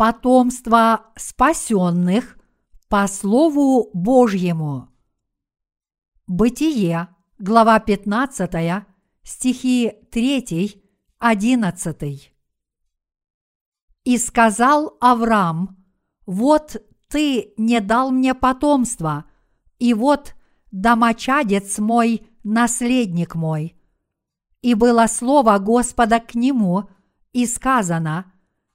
потомство спасенных по Слову Божьему. Бытие, глава 15, стихи 3, 11. И сказал Авраам, вот ты не дал мне потомства, и вот домочадец мой, наследник мой. И было слово Господа к нему, и сказано,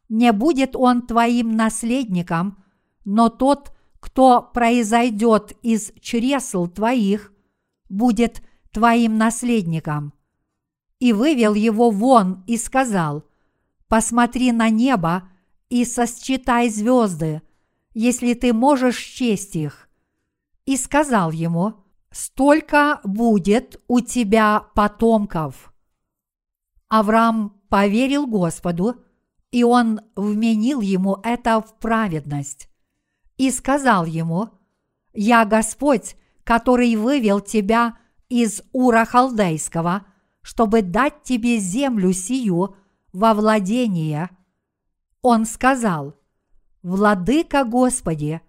не будет он твоим наследником, но тот, кто произойдет из чресл твоих, будет твоим наследником. И вывел его вон и сказал, посмотри на небо и сосчитай звезды, если ты можешь счесть их. И сказал ему, столько будет у тебя потомков. Авраам поверил Господу, и он вменил ему это в праведность. И сказал ему, «Я Господь, который вывел тебя из Ура Халдейского, чтобы дать тебе землю сию во владение». Он сказал, «Владыка Господи,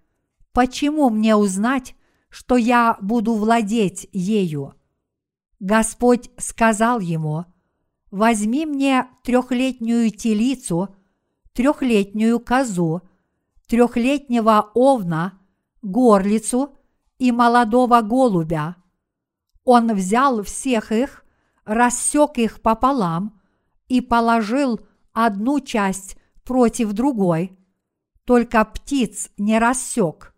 почему мне узнать, что я буду владеть ею?» Господь сказал ему – возьми мне трехлетнюю телицу, трехлетнюю козу, трехлетнего овна, горлицу и молодого голубя. Он взял всех их, рассек их пополам и положил одну часть против другой, только птиц не рассек.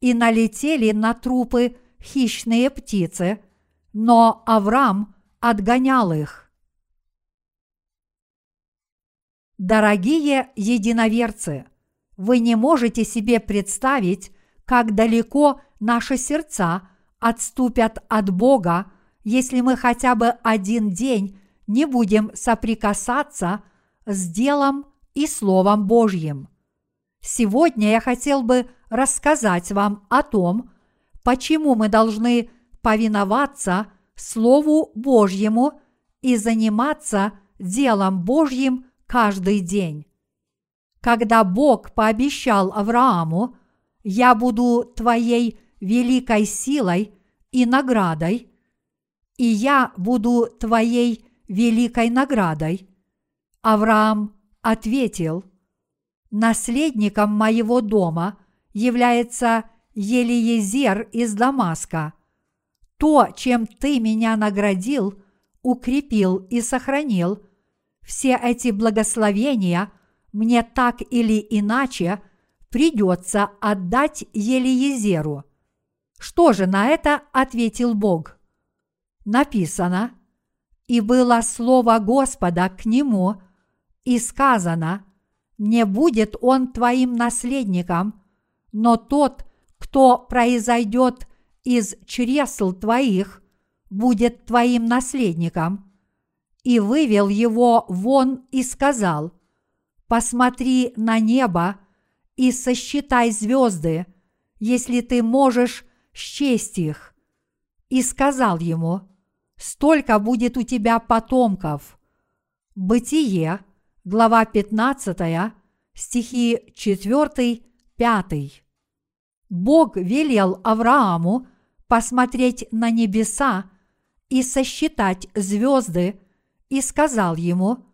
И налетели на трупы хищные птицы, но Авраам отгонял их. Дорогие единоверцы, вы не можете себе представить, как далеко наши сердца отступят от Бога, если мы хотя бы один день не будем соприкасаться с делом и Словом Божьим. Сегодня я хотел бы рассказать вам о том, почему мы должны повиноваться Слову Божьему и заниматься делом Божьим каждый день. Когда Бог пообещал Аврааму, «Я буду твоей великой силой и наградой», и я буду твоей великой наградой, Авраам ответил, наследником моего дома является Елиезер из Дамаска. То, чем ты меня наградил, укрепил и сохранил – все эти благословения мне так или иначе придется отдать Елиезеру. Что же на это ответил Бог? Написано, и было слово Господа к нему, и сказано, не будет он твоим наследником, но тот, кто произойдет из чресл твоих, будет твоим наследником и вывел его вон и сказал, «Посмотри на небо и сосчитай звезды, если ты можешь счесть их». И сказал ему, «Столько будет у тебя потомков». Бытие, глава 15, стихи 4, 5. Бог велел Аврааму посмотреть на небеса и сосчитать звезды, и сказал ему,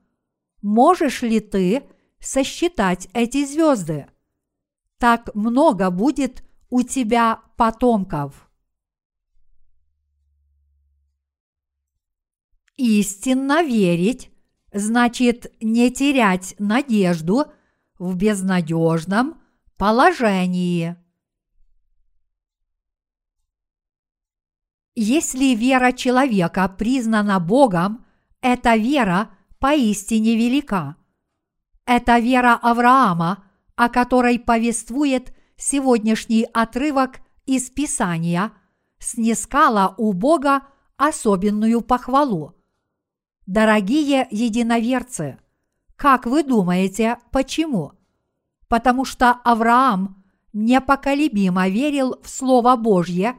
«Можешь ли ты сосчитать эти звезды? Так много будет у тебя потомков». Истинно верить значит не терять надежду в безнадежном положении. Если вера человека признана Богом эта вера поистине велика. Это вера Авраама, о которой повествует сегодняшний отрывок из Писания, снискала у Бога особенную похвалу. Дорогие единоверцы, как вы думаете, почему? Потому что Авраам непоколебимо верил в Слово Божье,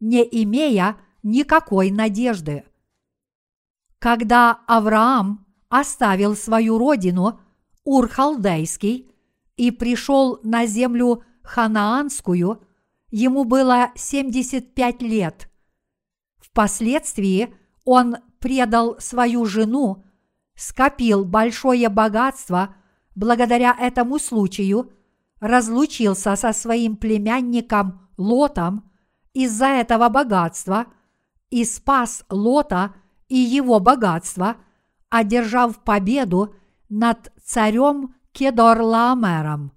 не имея никакой надежды. Когда Авраам оставил свою родину, Ур-Халдейский, и пришел на землю ханаанскую, ему было 75 лет. Впоследствии он предал свою жену, скопил большое богатство благодаря этому случаю, разлучился со своим племянником Лотом из-за этого богатства и спас Лота и его богатство, одержав победу над царем Кедорлаомером.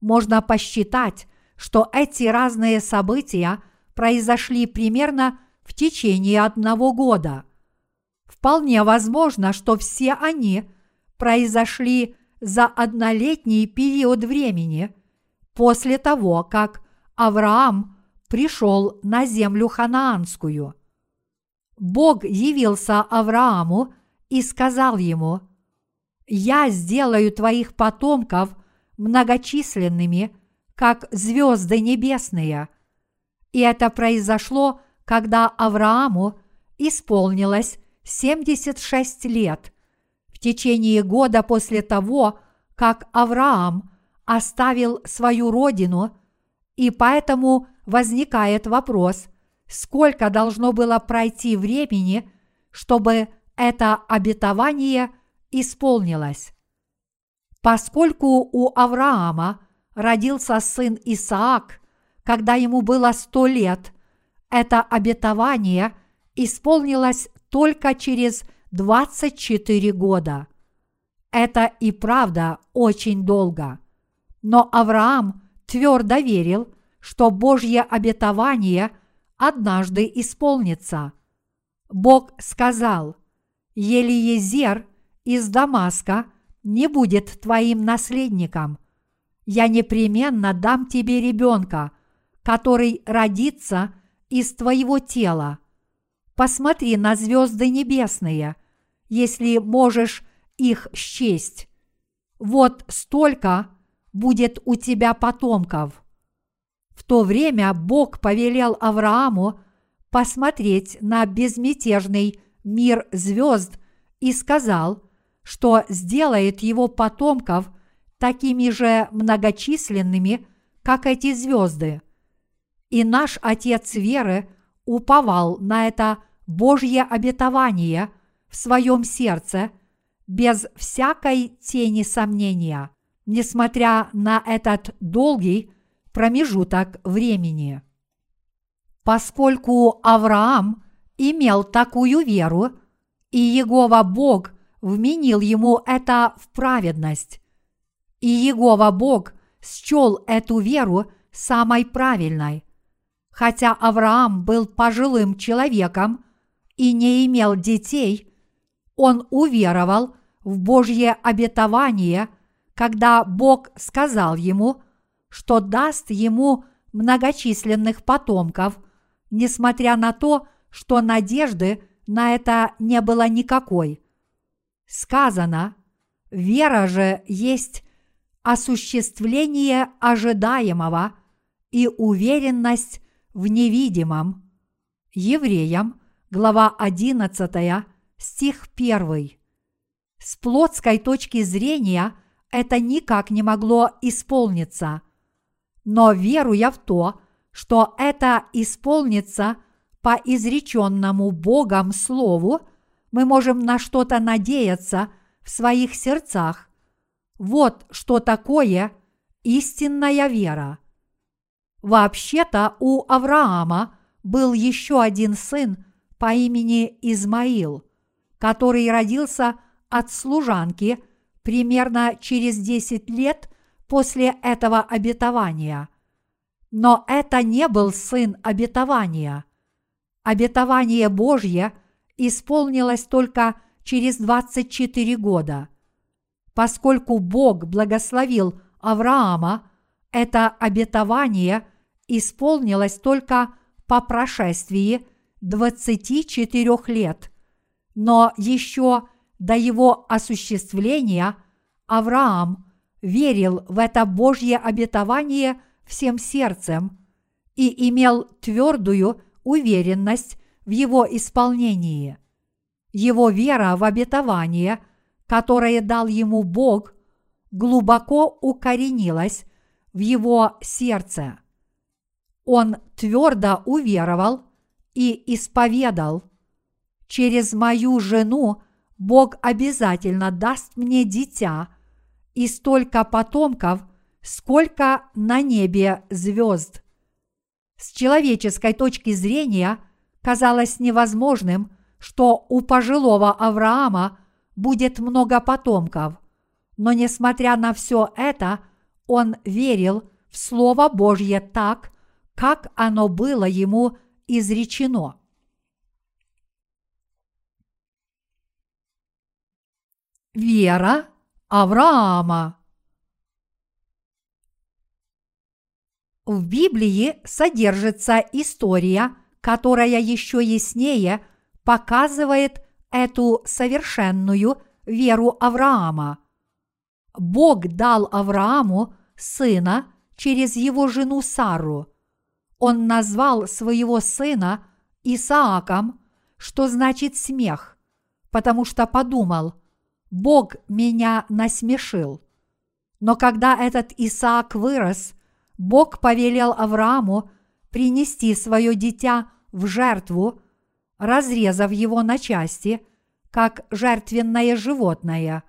Можно посчитать, что эти разные события произошли примерно в течение одного года. Вполне возможно, что все они произошли за однолетний период времени после того, как Авраам пришел на землю ханаанскую. Бог явился Аврааму и сказал ему, «Я сделаю твоих потомков многочисленными, как звезды небесные». И это произошло, когда Аврааму исполнилось 76 лет, в течение года после того, как Авраам оставил свою родину, и поэтому возникает вопрос, сколько должно было пройти времени, чтобы это обетование исполнилось. Поскольку у Авраама родился сын Исаак, когда ему было сто лет, это обетование исполнилось только через 24 года. Это и правда очень долго. Но Авраам твердо верил, что Божье обетование однажды исполнится. Бог сказал, Елиезер из Дамаска не будет твоим наследником. Я непременно дам тебе ребенка, который родится из твоего тела. Посмотри на звезды небесные, если можешь их счесть. Вот столько будет у тебя потомков. В то время Бог повелел Аврааму посмотреть на безмятежный мир звезд и сказал, что сделает его потомков такими же многочисленными, как эти звезды. И наш Отец веры уповал на это Божье обетование в своем сердце без всякой тени сомнения, несмотря на этот долгий промежуток времени. Поскольку Авраам имел такую веру, и Егова Бог вменил ему это в праведность, и Егова Бог счел эту веру самой правильной. Хотя Авраам был пожилым человеком и не имел детей, он уверовал в Божье обетование, когда Бог сказал ему, что даст ему многочисленных потомков, несмотря на то, что надежды на это не было никакой. Сказано, вера же есть осуществление ожидаемого и уверенность в невидимом. Евреям, глава 11, стих 1. С плотской точки зрения это никак не могло исполниться. Но веруя в то, что это исполнится по изреченному Богом Слову, мы можем на что-то надеяться в своих сердцах. Вот что такое истинная вера. Вообще-то у Авраама был еще один сын по имени Измаил, который родился от служанки примерно через 10 лет после этого обетования. Но это не был сын обетования. Обетование Божье исполнилось только через 24 года. Поскольку Бог благословил Авраама, это обетование – исполнилось только по прошествии 24 лет, но еще до его осуществления Авраам верил в это Божье обетование всем сердцем и имел твердую уверенность в его исполнении. Его вера в обетование, которое дал ему Бог, глубоко укоренилась в его сердце. Он твердо уверовал и исповедал, через мою жену Бог обязательно даст мне дитя и столько потомков, сколько на небе звезд. С человеческой точки зрения казалось невозможным, что у пожилого Авраама будет много потомков. Но несмотря на все это, он верил в Слово Божье так, как оно было ему изречено. Вера Авраама В Библии содержится история, которая еще яснее показывает эту совершенную веру Авраама. Бог дал Аврааму сына через его жену Сару. Он назвал своего сына Исааком, что значит смех, потому что подумал, Бог меня насмешил. Но когда этот Исаак вырос – Бог повелел Аврааму принести свое дитя в жертву, разрезав его на части, как жертвенное животное.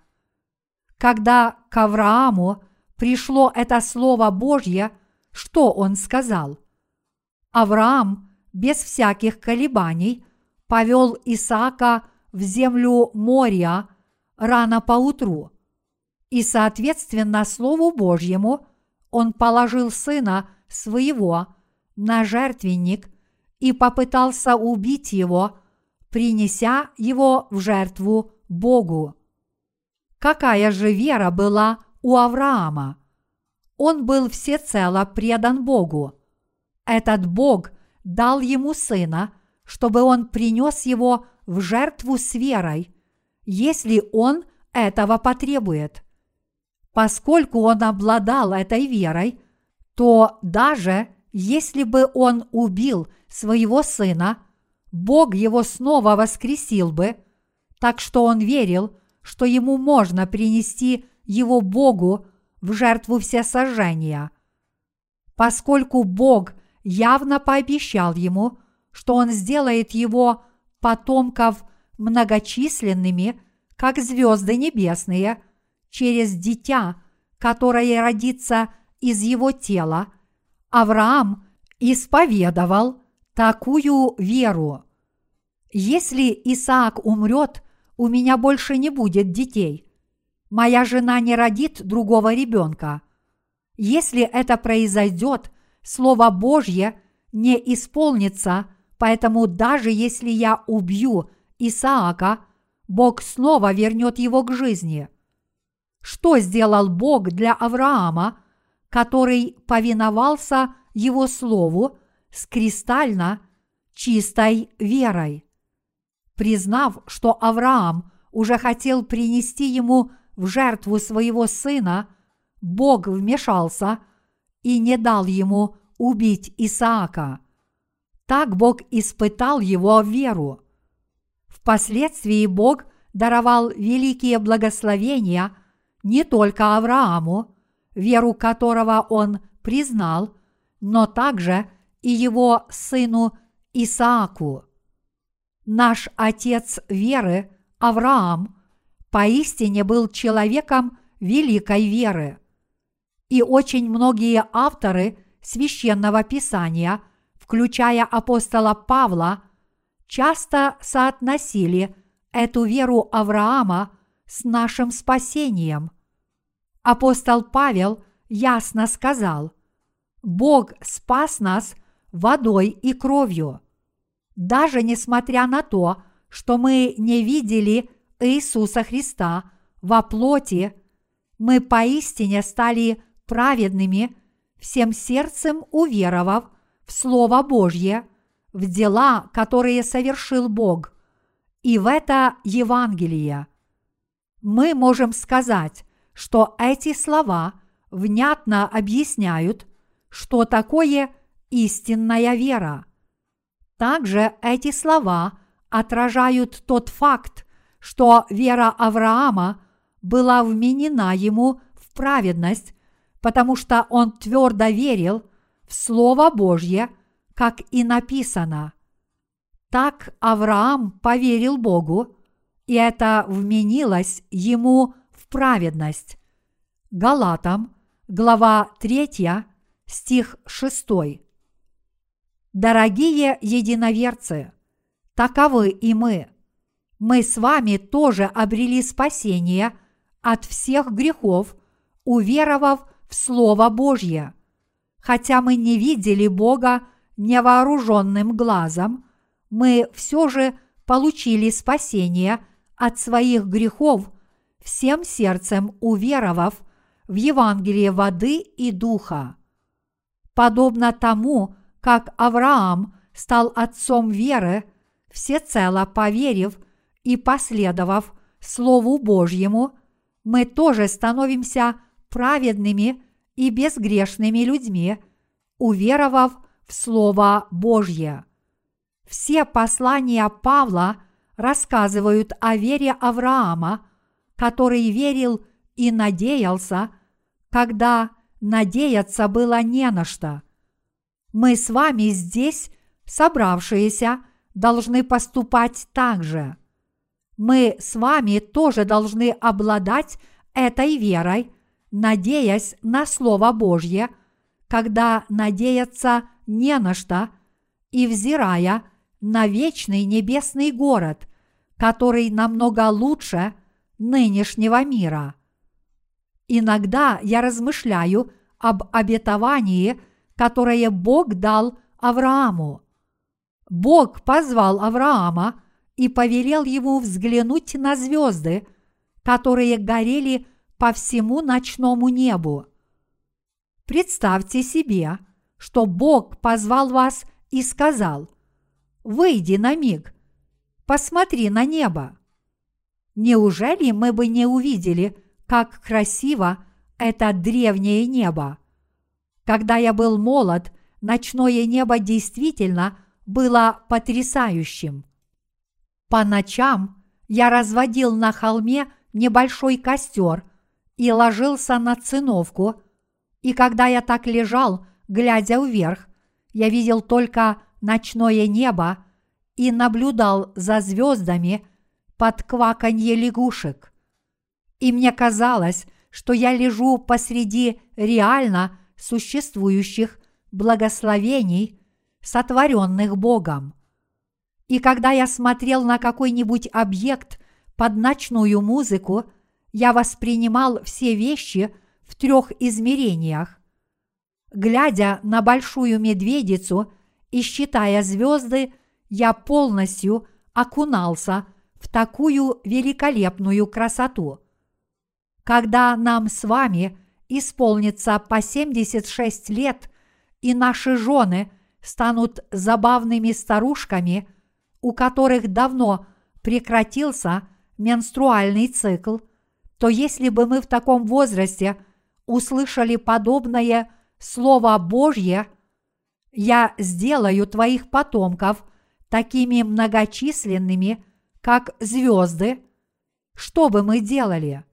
Когда к Аврааму пришло это Слово Божье, что он сказал? Авраам без всяких колебаний повел Исаака в землю моря рано поутру. И, соответственно, Слову Божьему – он положил сына своего на жертвенник и попытался убить его, принеся его в жертву Богу. Какая же вера была у Авраама? Он был всецело предан Богу. Этот Бог дал ему сына, чтобы он принес его в жертву с верой, если он этого потребует – Поскольку он обладал этой верой, то даже если бы он убил своего сына, Бог его снова воскресил бы, так что он верил, что ему можно принести его Богу в жертву всесожжения. Поскольку Бог явно пообещал ему, что он сделает его потомков многочисленными, как звезды небесные – через дитя, которое родится из его тела, Авраам исповедовал такую веру. Если Исаак умрет, у меня больше не будет детей. Моя жена не родит другого ребенка. Если это произойдет, Слово Божье не исполнится, поэтому даже если я убью Исаака, Бог снова вернет его к жизни – что сделал Бог для Авраама, который повиновался его слову с кристально чистой верой. Признав, что Авраам уже хотел принести ему в жертву своего сына, Бог вмешался и не дал ему убить Исаака. Так Бог испытал его веру. Впоследствии Бог даровал великие благословения – не только Аврааму, веру которого он признал, но также и его сыну Исааку. Наш отец веры, Авраам, поистине был человеком великой веры. И очень многие авторы священного писания, включая апостола Павла, часто соотносили эту веру Авраама с нашим спасением. Апостол Павел ясно сказал, Бог спас нас водой и кровью. Даже несмотря на то, что мы не видели Иисуса Христа во плоти, мы поистине стали праведными, всем сердцем уверовав в Слово Божье, в дела, которые совершил Бог, и в это Евангелие – мы можем сказать, что эти слова внятно объясняют, что такое истинная вера. Также эти слова отражают тот факт, что вера Авраама была вменена ему в праведность, потому что он твердо верил в Слово Божье, как и написано. Так Авраам поверил Богу, и это вменилось ему в праведность. Галатам, глава 3, стих 6. Дорогие единоверцы, таковы и мы. Мы с вами тоже обрели спасение от всех грехов, уверовав в Слово Божье. Хотя мы не видели Бога невооруженным глазом, мы все же получили спасение от своих грехов, всем сердцем уверовав в Евангелие воды и духа. Подобно тому, как Авраам стал отцом веры, всецело поверив и последовав Слову Божьему, мы тоже становимся праведными и безгрешными людьми, уверовав в Слово Божье. Все послания Павла рассказывают о вере Авраама, который верил и надеялся, когда надеяться было не на что. Мы с вами здесь, собравшиеся, должны поступать так же. Мы с вами тоже должны обладать этой верой, надеясь на Слово Божье, когда надеяться не на что, и взирая на вечный небесный город, который намного лучше нынешнего мира. Иногда я размышляю об обетовании, которое Бог дал Аврааму. Бог позвал Авраама и повелел ему взглянуть на звезды, которые горели по всему ночному небу. Представьте себе, что Бог позвал вас и сказал, «Выйди на миг, посмотри на небо». Неужели мы бы не увидели, как красиво это древнее небо? Когда я был молод, ночное небо действительно было потрясающим. По ночам я разводил на холме небольшой костер и ложился на циновку, и когда я так лежал, глядя вверх, я видел только ночное небо и наблюдал за звездами под кваканье лягушек. И мне казалось, что я лежу посреди реально существующих благословений, сотворенных Богом. И когда я смотрел на какой-нибудь объект под ночную музыку, я воспринимал все вещи в трех измерениях. Глядя на большую медведицу и считая звезды, я полностью окунался в такую великолепную красоту. Когда нам с вами исполнится по 76 лет, и наши жены станут забавными старушками, у которых давно прекратился менструальный цикл, то если бы мы в таком возрасте услышали подобное Слово Божье, «Я сделаю твоих потомков такими многочисленными, как звезды», что бы мы делали?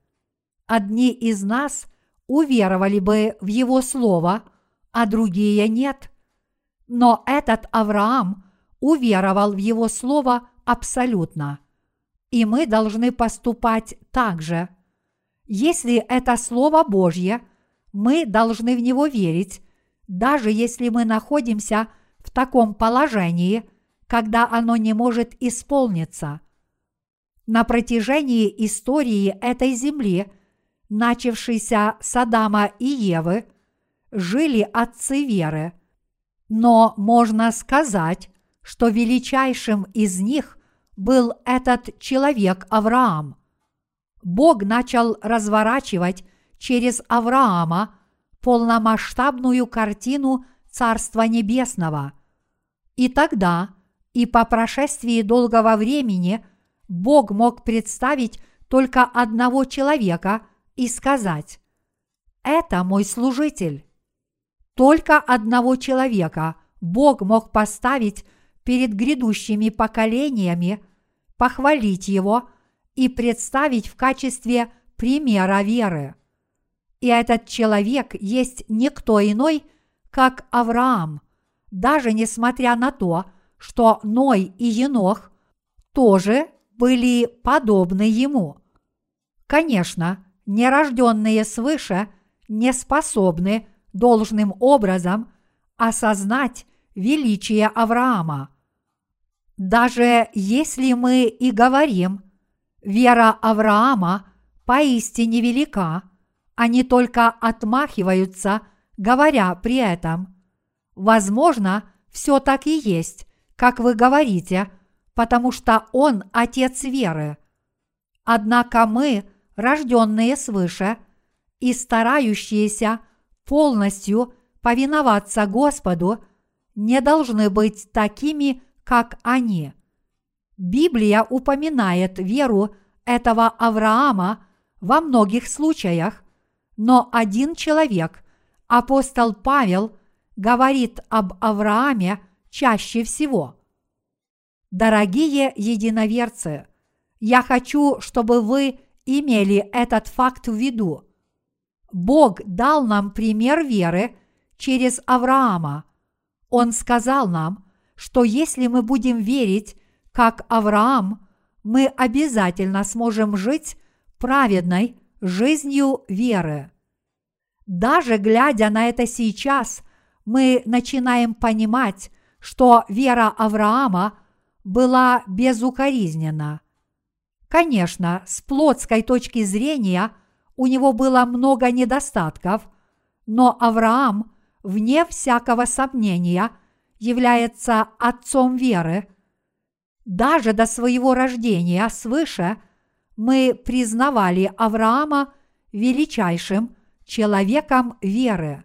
Одни из нас уверовали бы в Его Слово, а другие нет. Но этот Авраам уверовал в Его Слово абсолютно. И мы должны поступать так же. Если это Слово Божье, мы должны в него верить, даже если мы находимся в таком положении, когда оно не может исполниться. На протяжении истории этой земли, начавшейся с Адама и Евы, жили отцы веры, но можно сказать, что величайшим из них был этот человек Авраам. Бог начал разворачивать через Авраама полномасштабную картину Царства Небесного. И тогда, и по прошествии долгого времени, Бог мог представить только одного человека и сказать «Это мой служитель». Только одного человека Бог мог поставить перед грядущими поколениями, похвалить его и представить в качестве примера веры. И этот человек есть никто иной, как Авраам, даже несмотря на то, что Ной и Енох тоже были подобны ему. Конечно, нерожденные свыше не способны должным образом осознать величие Авраама. Даже если мы и говорим, вера Авраама поистине велика, они только отмахиваются, говоря при этом. Возможно, все так и есть, как вы говорите, потому что он отец веры. Однако мы, рожденные свыше и старающиеся полностью повиноваться Господу, не должны быть такими, как они. Библия упоминает веру этого Авраама во многих случаях, но один человек, апостол Павел, говорит об Аврааме чаще всего. Дорогие единоверцы, я хочу, чтобы вы имели этот факт в виду. Бог дал нам пример веры через Авраама. Он сказал нам, что если мы будем верить, как Авраам, мы обязательно сможем жить праведной жизнью веры. Даже глядя на это сейчас, мы начинаем понимать, что вера Авраама была безукоризнена. Конечно, с плотской точки зрения у него было много недостатков, но Авраам, вне всякого сомнения, является отцом веры. Даже до своего рождения свыше мы признавали Авраама величайшим человеком веры.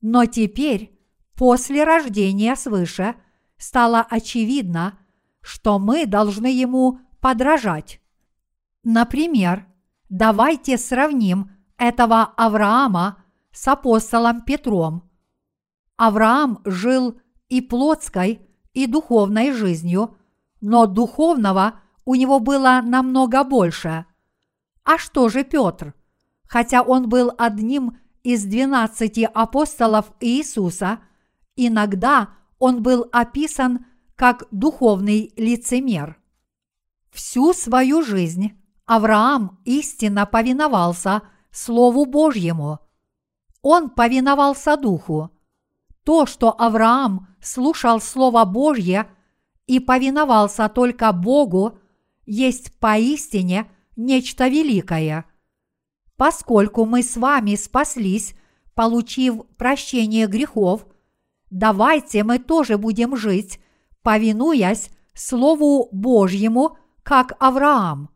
Но теперь, после рождения свыше, стало очевидно, что мы должны ему подражать. Например, давайте сравним этого Авраама с апостолом Петром. Авраам жил и плотской, и духовной жизнью, но духовного у него было намного больше. А что же Петр? Хотя он был одним из двенадцати апостолов Иисуса, иногда он был описан как духовный лицемер. Всю свою жизнь Авраам истинно повиновался Слову Божьему. Он повиновался Духу. То, что Авраам слушал Слово Божье и повиновался только Богу, есть поистине нечто великое. Поскольку мы с вами спаслись, получив прощение грехов, давайте мы тоже будем жить, повинуясь Слову Божьему, как Авраам.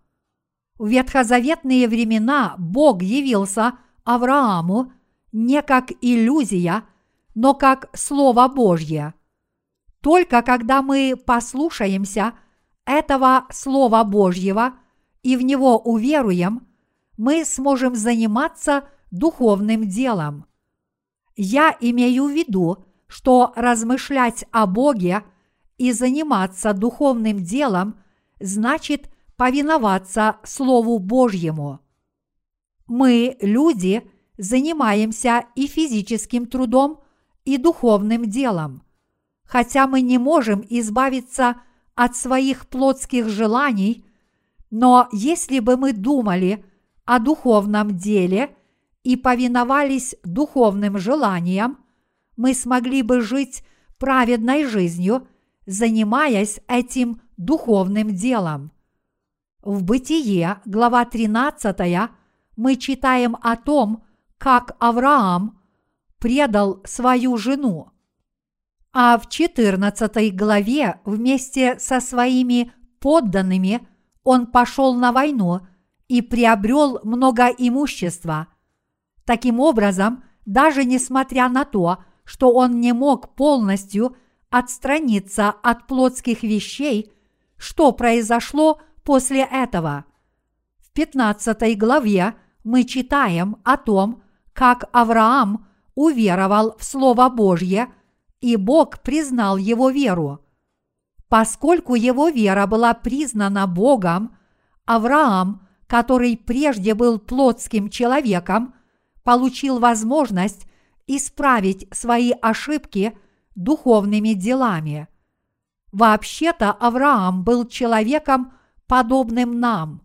В ветхозаветные времена Бог явился Аврааму не как иллюзия, но как Слово Божье. Только когда мы послушаемся этого Слова Божьего и в него уверуем, мы сможем заниматься духовным делом. Я имею в виду, что размышлять о Боге и заниматься духовным делом значит повиноваться Слову Божьему. Мы, люди, занимаемся и физическим трудом, и духовным делом. Хотя мы не можем избавиться от своих плотских желаний, но если бы мы думали о духовном деле и повиновались духовным желаниям, мы смогли бы жить праведной жизнью, занимаясь этим духовным делом. В Бытие, глава 13, мы читаем о том, как Авраам предал свою жену. А в 14 главе вместе со своими подданными он пошел на войну и приобрел много имущества. Таким образом, даже несмотря на то, что он не мог полностью отстраниться от плотских вещей, что произошло после этого. В 15 главе мы читаем о том, как Авраам уверовал в Слово Божье, и Бог признал его веру. Поскольку его вера была признана Богом, Авраам, который прежде был плотским человеком, получил возможность исправить свои ошибки духовными делами. Вообще-то Авраам был человеком, подобным нам.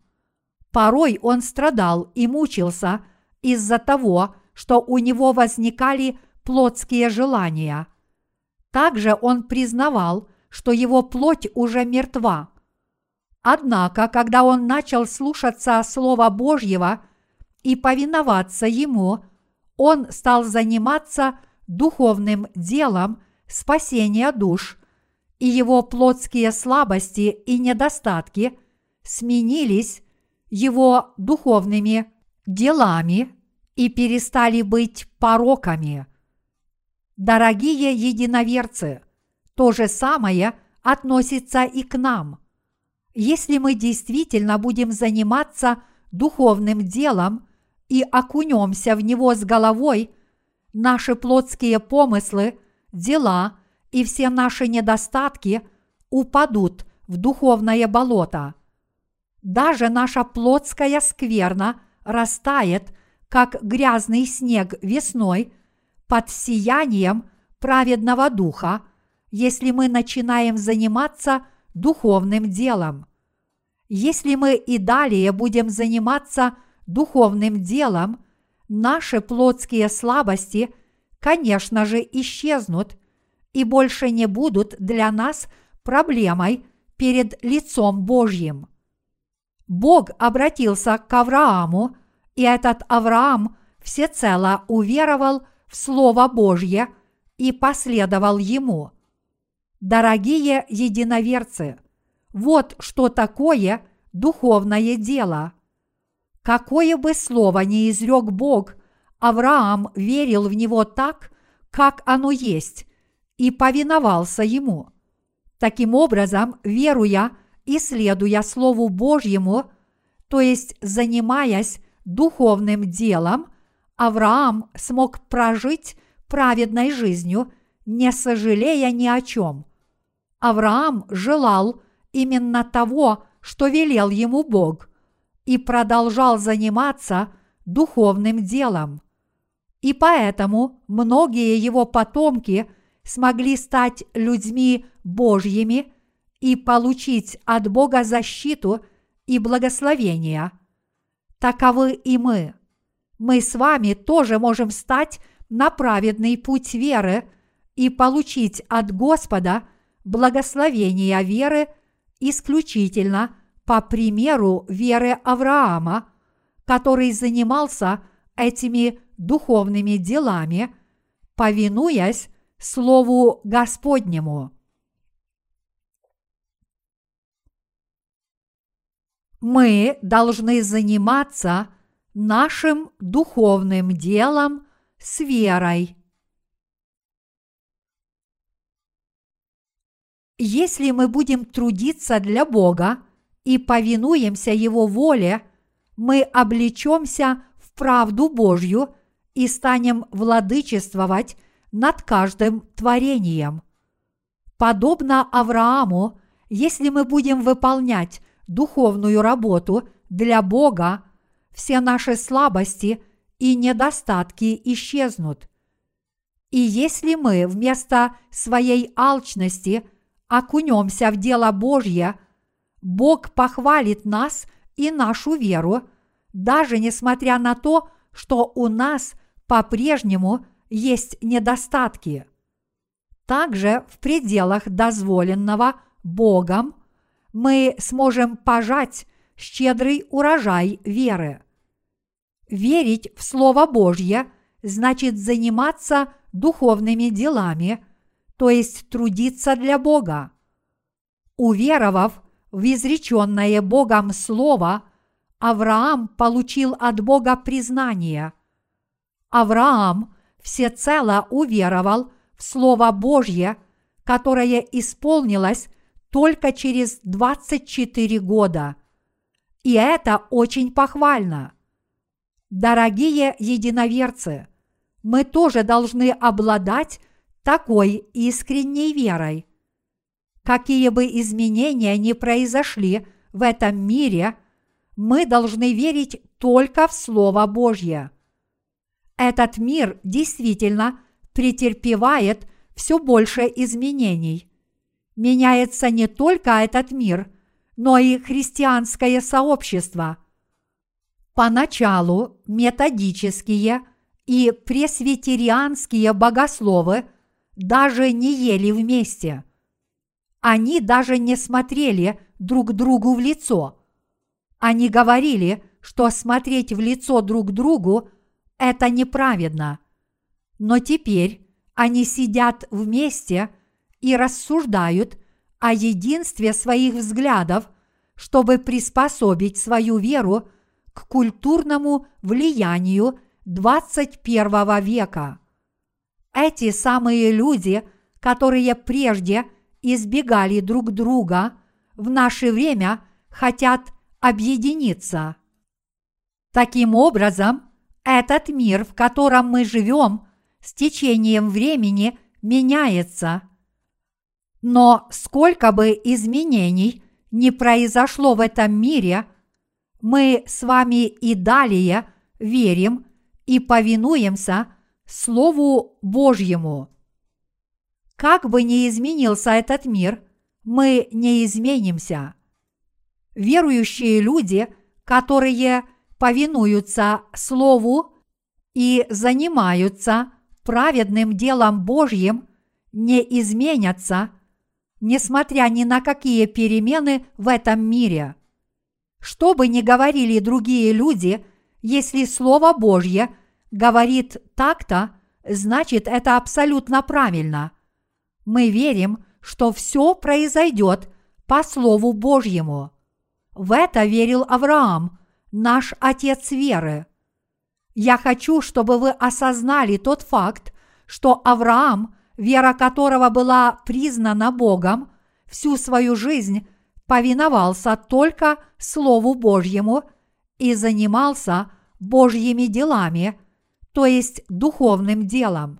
Порой он страдал и мучился из-за того, что у него возникали плотские желания. Также он признавал, что его плоть уже мертва. Однако, когда он начал слушаться Слова Божьего и повиноваться Ему, он стал заниматься духовным делом спасения душ, и его плотские слабости и недостатки сменились его духовными делами и перестали быть пороками. Дорогие единоверцы, то же самое относится и к нам. Если мы действительно будем заниматься духовным делом и окунемся в него с головой, наши плотские помыслы, дела и все наши недостатки упадут в духовное болото. Даже наша плотская скверна растает, как грязный снег весной, под сиянием праведного духа – если мы начинаем заниматься духовным делом. Если мы и далее будем заниматься духовным делом, наши плотские слабости, конечно же, исчезнут и больше не будут для нас проблемой перед лицом Божьим. Бог обратился к Аврааму, и этот Авраам всецело уверовал в Слово Божье и последовал ему – Дорогие единоверцы, вот что такое духовное дело. Какое бы слово ни изрек Бог, Авраам верил в него так, как оно есть, и повиновался ему. Таким образом, веруя и следуя Слову Божьему, то есть занимаясь духовным делом, Авраам смог прожить праведной жизнью, не сожалея ни о чем – Авраам желал именно того, что велел ему Бог, и продолжал заниматься духовным делом. И поэтому многие его потомки смогли стать людьми Божьими и получить от Бога защиту и благословения. Таковы и мы. Мы с вами тоже можем стать на праведный путь веры и получить от Господа – благословения веры исключительно по примеру веры Авраама, который занимался этими духовными делами, повинуясь Слову Господнему. Мы должны заниматься нашим духовным делом с верой – Если мы будем трудиться для Бога и повинуемся Его воле, мы облечемся в правду Божью и станем владычествовать над каждым творением. Подобно Аврааму, если мы будем выполнять духовную работу для Бога, все наши слабости и недостатки исчезнут. И если мы вместо своей алчности – окунемся в дело Божье, Бог похвалит нас и нашу веру, даже несмотря на то, что у нас по-прежнему есть недостатки. Также в пределах дозволенного Богом мы сможем пожать щедрый урожай веры. Верить в Слово Божье значит заниматься духовными делами – то есть трудиться для Бога. Уверовав в изреченное Богом Слово, Авраам получил от Бога признание. Авраам всецело уверовал в Слово Божье, которое исполнилось только через 24 года. И это очень похвально. Дорогие единоверцы, мы тоже должны обладать такой искренней верой. Какие бы изменения ни произошли в этом мире, мы должны верить только в Слово Божье. этот мир действительно претерпевает все больше изменений. Меняется не только этот мир, но и христианское сообщество. Поначалу методические и пресвитерианские богословы даже не ели вместе. Они даже не смотрели друг другу в лицо. Они говорили, что смотреть в лицо друг другу – это неправедно. Но теперь они сидят вместе и рассуждают о единстве своих взглядов, чтобы приспособить свою веру к культурному влиянию 21 века. Эти самые люди, которые прежде избегали друг друга, в наше время хотят объединиться. Таким образом, этот мир, в котором мы живем, с течением времени меняется. Но сколько бы изменений не произошло в этом мире, мы с вами и далее верим и повинуемся Слову Божьему. Как бы ни изменился этот мир, мы не изменимся. Верующие люди, которые повинуются Слову и занимаются праведным делом Божьим, не изменятся, несмотря ни на какие перемены в этом мире. Что бы ни говорили другие люди, если Слово Божье говорит так-то, значит это абсолютно правильно. Мы верим, что все произойдет по Слову Божьему. В это верил Авраам, наш отец веры. Я хочу, чтобы вы осознали тот факт, что Авраам, вера которого была признана Богом, всю свою жизнь повиновался только Слову Божьему и занимался Божьими делами, то есть духовным делом.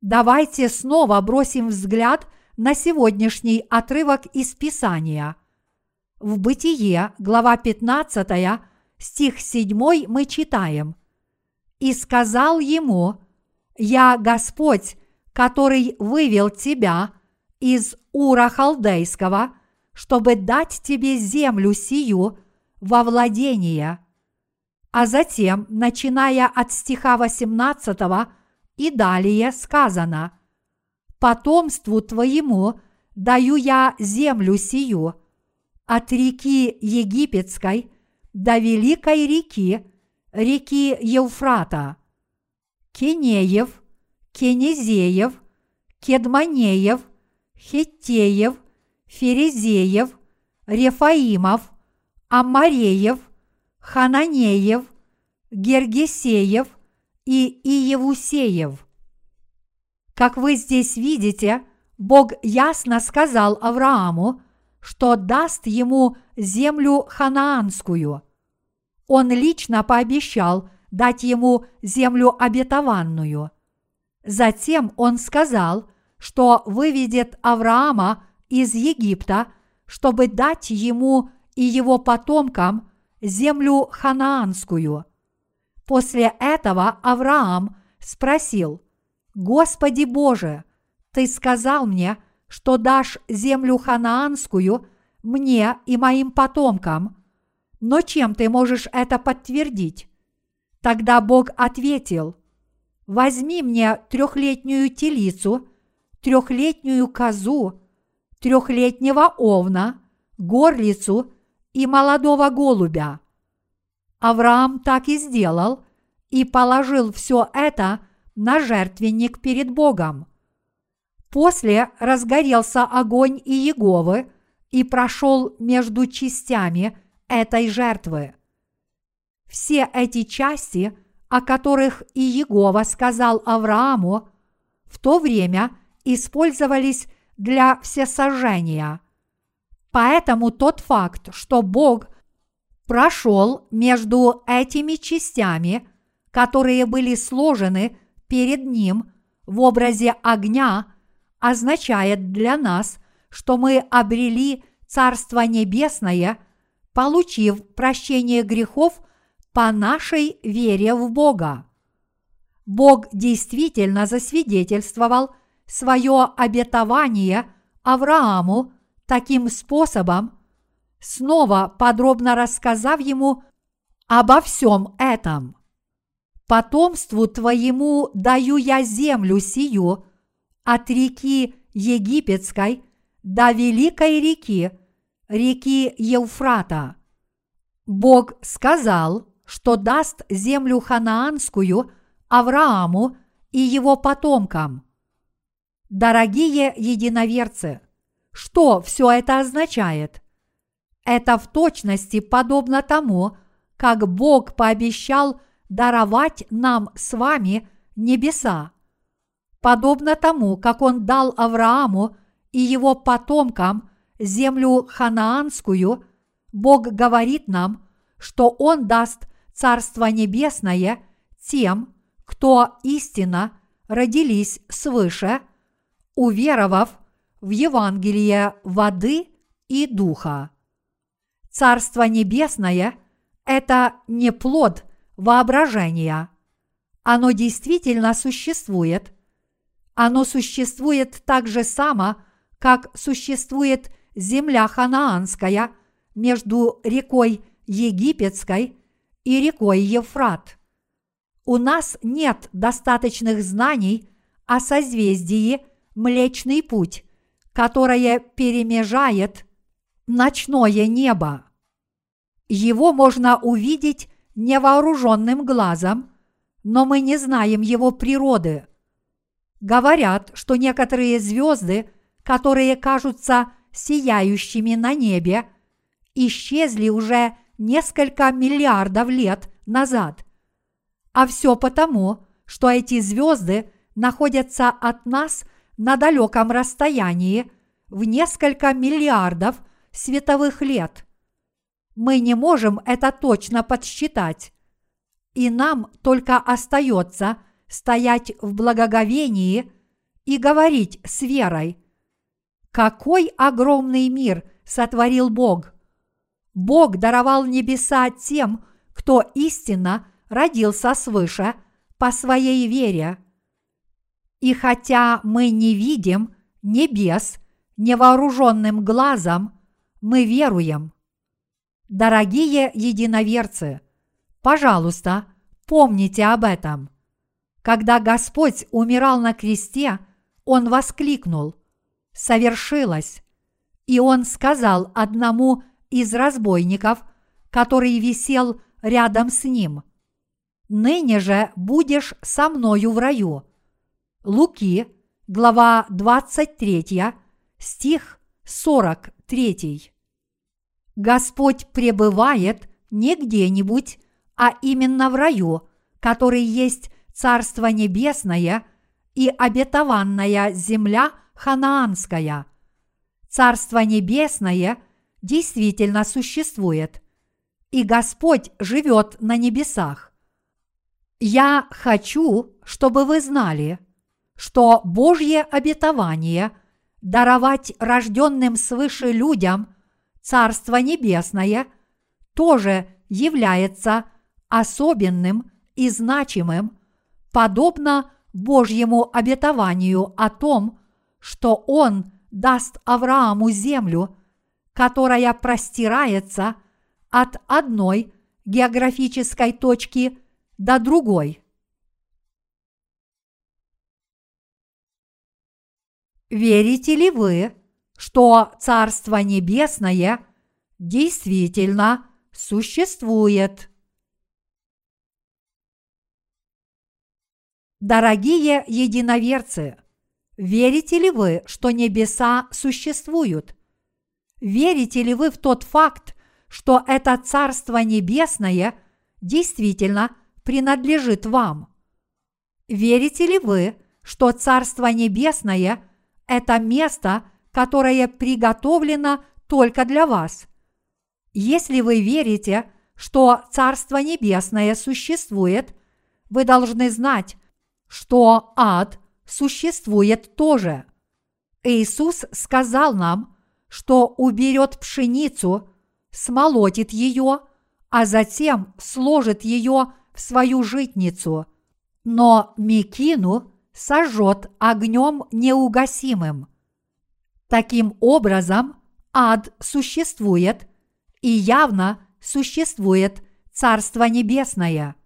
Давайте снова бросим взгляд на сегодняшний отрывок из Писания. В Бытие, глава 15, стих 7 мы читаем – и сказал ему, «Я Господь, который вывел тебя из Ура Халдейского, чтобы дать тебе землю сию во владение». А затем, начиная от стиха 18 и далее сказано, «Потомству твоему даю я землю сию, от реки Египетской до великой реки, реки Евфрата, Кенеев, Кенезеев, Кедманеев, Хеттеев, Ферезеев, Рефаимов, Амареев, Хананеев, Гергесеев и Иевусеев. Как вы здесь видите, Бог ясно сказал Аврааму, что даст ему землю ханаанскую – он лично пообещал дать ему землю обетованную. Затем он сказал, что выведет Авраама из Египта, чтобы дать ему и его потомкам землю ханаанскую. После этого Авраам спросил, «Господи Боже, Ты сказал мне, что дашь землю ханаанскую мне и моим потомкам – но чем ты можешь это подтвердить? Тогда Бог ответил, возьми мне трехлетнюю телицу, трехлетнюю козу, трехлетнего овна, горлицу и молодого голубя. Авраам так и сделал и положил все это на жертвенник перед Богом. После разгорелся огонь и Еговы и прошел между частями – этой жертвы. Все эти части, о которых и Иегова сказал Аврааму, в то время использовались для всесожжения. Поэтому тот факт, что Бог прошел между этими частями, которые были сложены перед Ним в образе огня, означает для нас, что мы обрели Царство Небесное – получив прощение грехов по нашей вере в Бога. Бог действительно засвидетельствовал свое обетование Аврааму таким способом, снова подробно рассказав ему обо всем этом. Потомству твоему даю я землю сию от реки Египетской до великой реки, реки Евфрата. Бог сказал, что даст землю ханаанскую Аврааму и его потомкам. Дорогие единоверцы, что все это означает? Это в точности подобно тому, как Бог пообещал даровать нам с вами небеса. Подобно тому, как Он дал Аврааму и его потомкам землю ханаанскую, Бог говорит нам, что Он даст Царство Небесное тем, кто истинно родились свыше, уверовав в Евангелие воды и духа. Царство Небесное – это не плод воображения. Оно действительно существует. Оно существует так же само, как существует земля ханаанская между рекой Египетской и рекой Евфрат. У нас нет достаточных знаний о созвездии Млечный Путь, которое перемежает ночное небо. Его можно увидеть невооруженным глазом, но мы не знаем его природы. Говорят, что некоторые звезды, которые кажутся сияющими на небе, исчезли уже несколько миллиардов лет назад. А все потому, что эти звезды находятся от нас на далеком расстоянии в несколько миллиардов световых лет. Мы не можем это точно подсчитать. И нам только остается стоять в благоговении и говорить с верой. Какой огромный мир сотворил Бог! Бог даровал небеса тем, кто истинно родился свыше по своей вере. И хотя мы не видим небес невооруженным глазом, мы веруем. Дорогие единоверцы, пожалуйста, помните об этом. Когда Господь умирал на кресте, Он воскликнул «Совершилось!» И Он сказал одному из разбойников, который висел рядом с ним, «Ныне же будешь со мною в раю». Луки, глава 23, стих 43. Господь пребывает не где-нибудь, а именно в раю, который есть Царство Небесное и обетованная земля ханаанская. Царство Небесное действительно существует, и Господь живет на небесах. Я хочу, чтобы вы знали, что Божье обетование даровать рожденным свыше людям Царство Небесное тоже является особенным и значимым, подобно Божьему обетованию о том, что Он даст Аврааму землю, которая простирается от одной географической точки до другой. Верите ли вы, что Царство Небесное действительно существует? Дорогие единоверцы, верите ли вы, что небеса существуют? Верите ли вы в тот факт, что это Царство Небесное действительно принадлежит вам? Верите ли вы, что Царство Небесное – это место, которое приготовлено только для вас? Если вы верите, что Царство Небесное существует, вы должны знать, что ад существует тоже. Иисус сказал нам, что уберет пшеницу, смолотит ее, а затем сложит ее в свою житницу, но Микину сожжет огнем неугасимым. Таким образом, ад существует, и явно существует Царство Небесное.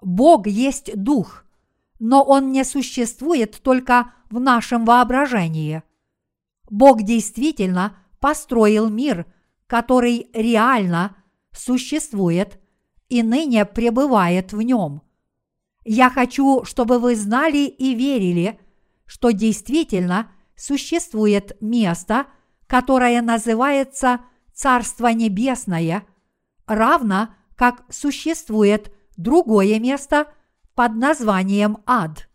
Бог есть Дух, но Он не существует только в нашем воображении. Бог действительно построил мир, который реально существует и ныне пребывает в нем. Я хочу, чтобы вы знали и верили, что действительно существует место, которое называется Царство Небесное, равно как существует другое место под названием Ад.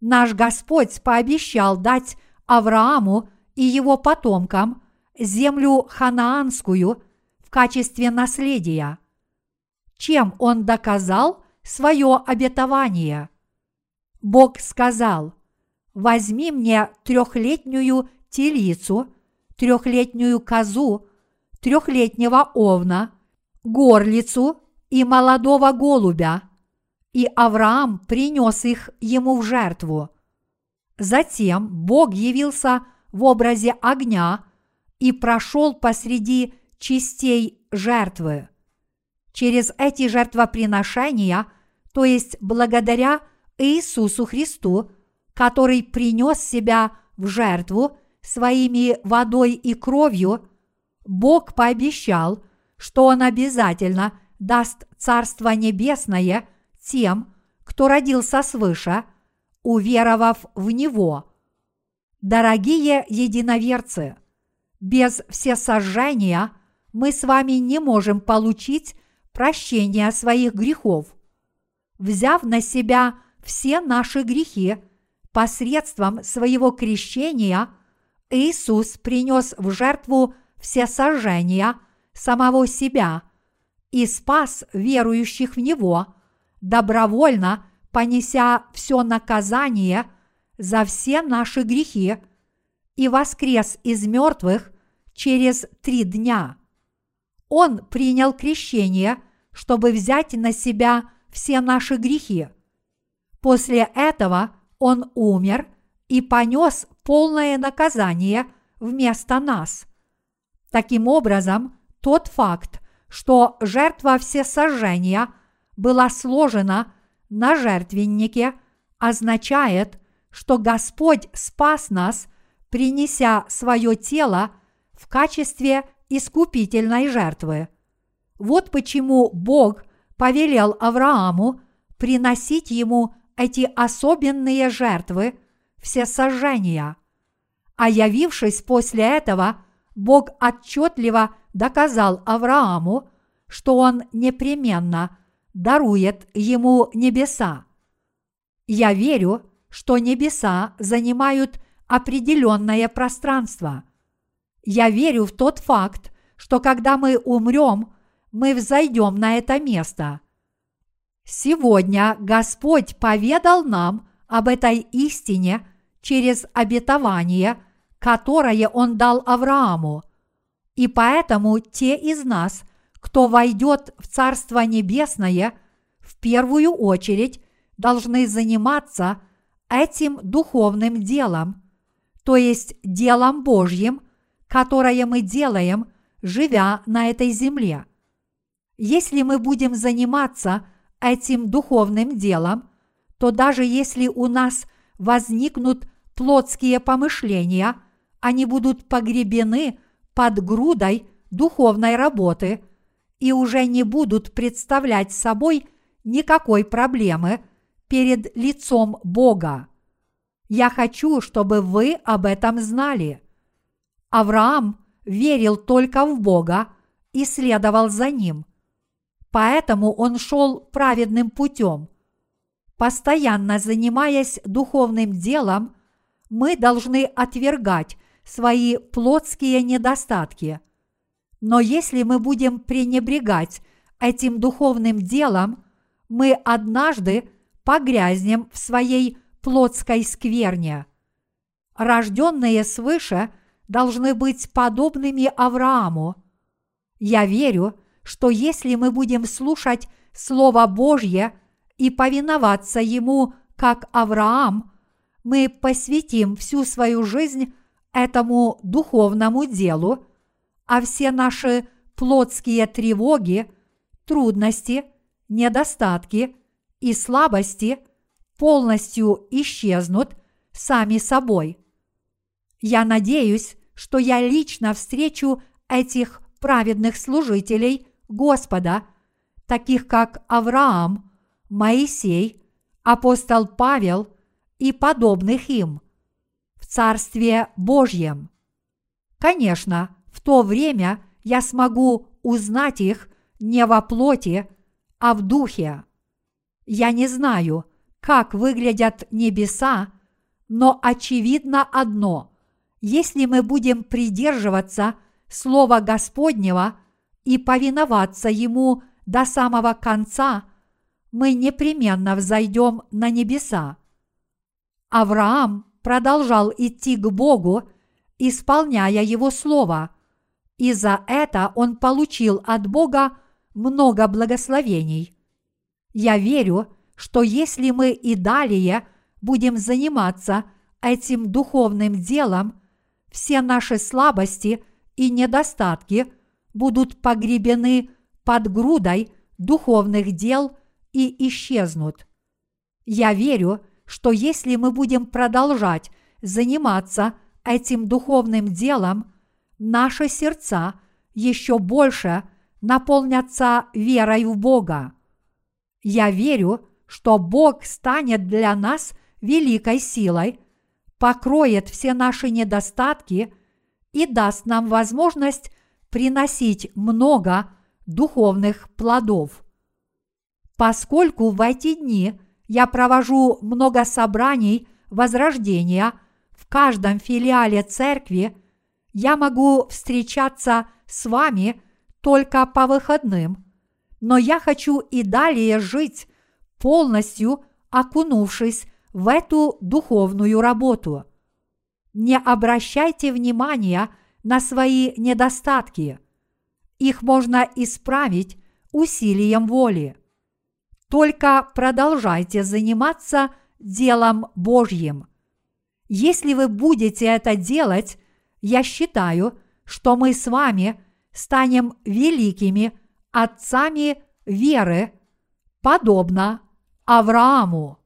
Наш Господь пообещал дать Аврааму и его потомкам землю ханаанскую в качестве наследия. Чем он доказал свое обетование? Бог сказал, возьми мне трехлетнюю телицу, трехлетнюю козу, трехлетнего овна, горлицу и молодого голубя. И Авраам принес их ему в жертву. Затем Бог явился в образе огня и прошел посреди частей жертвы. Через эти жертвоприношения, то есть благодаря Иисусу Христу, который принес себя в жертву своими водой и кровью, Бог пообещал, что Он обязательно даст Царство Небесное тем, кто родился свыше, уверовав в Него. Дорогие единоверцы, без всесожжения мы с вами не можем получить прощение своих грехов. Взяв на себя все наши грехи посредством своего крещения, Иисус принес в жертву все сожжения самого себя и спас верующих в Него, добровольно понеся все наказание за все наши грехи и воскрес из мертвых через три дня. Он принял крещение, чтобы взять на себя все наши грехи. После этого Он умер и понес полное наказание вместо нас. Таким образом, тот факт, что жертва всесожжения была сложена на жертвеннике, означает, что Господь спас нас, принеся свое тело в качестве искупительной жертвы. Вот почему Бог повелел Аврааму приносить ему эти особенные жертвы, все сожжения. А явившись после этого, Бог отчетливо доказал Аврааму, что он непременно дарует ему небеса. Я верю, что небеса занимают определенное пространство – я верю в тот факт, что когда мы умрем, мы взойдем на это место. Сегодня Господь поведал нам об этой истине через обетование, которое Он дал Аврааму. И поэтому те из нас, кто войдет в Царство Небесное, в первую очередь должны заниматься этим духовным делом, то есть делом Божьим – которое мы делаем, живя на этой земле. Если мы будем заниматься этим духовным делом, то даже если у нас возникнут плотские помышления, они будут погребены под грудой духовной работы и уже не будут представлять собой никакой проблемы перед лицом Бога. Я хочу, чтобы вы об этом знали. Авраам верил только в Бога и следовал за ним. Поэтому он шел праведным путем. Постоянно занимаясь духовным делом, мы должны отвергать свои плотские недостатки. Но если мы будем пренебрегать этим духовным делом, мы однажды погрязнем в своей плотской скверне. Рожденные свыше – должны быть подобными Аврааму. Я верю, что если мы будем слушать Слово Божье и повиноваться Ему, как Авраам, мы посвятим всю свою жизнь этому духовному делу, а все наши плотские тревоги, трудности, недостатки и слабости полностью исчезнут сами собой. Я надеюсь, что я лично встречу этих праведных служителей Господа, таких как Авраам, Моисей, апостол Павел и подобных им, в Царстве Божьем. Конечно, в то время я смогу узнать их не во плоти, а в духе. Я не знаю, как выглядят небеса, но очевидно одно – если мы будем придерживаться Слова Господнего и повиноваться Ему до самого конца, мы непременно взойдем на небеса. Авраам продолжал идти к Богу, исполняя Его Слово, и за это он получил от Бога много благословений. Я верю, что если мы и далее будем заниматься этим духовным делом, все наши слабости и недостатки будут погребены под грудой духовных дел и исчезнут. Я верю, что если мы будем продолжать заниматься этим духовным делом, наши сердца еще больше наполнятся верой в Бога. Я верю, что Бог станет для нас великой силой, покроет все наши недостатки и даст нам возможность приносить много духовных плодов. Поскольку в эти дни я провожу много собраний возрождения в каждом филиале церкви, я могу встречаться с вами только по выходным, но я хочу и далее жить, полностью окунувшись в эту духовную работу. Не обращайте внимания на свои недостатки. Их можно исправить усилием воли. Только продолжайте заниматься делом Божьим. Если вы будете это делать, я считаю, что мы с вами станем великими отцами веры, подобно Аврааму.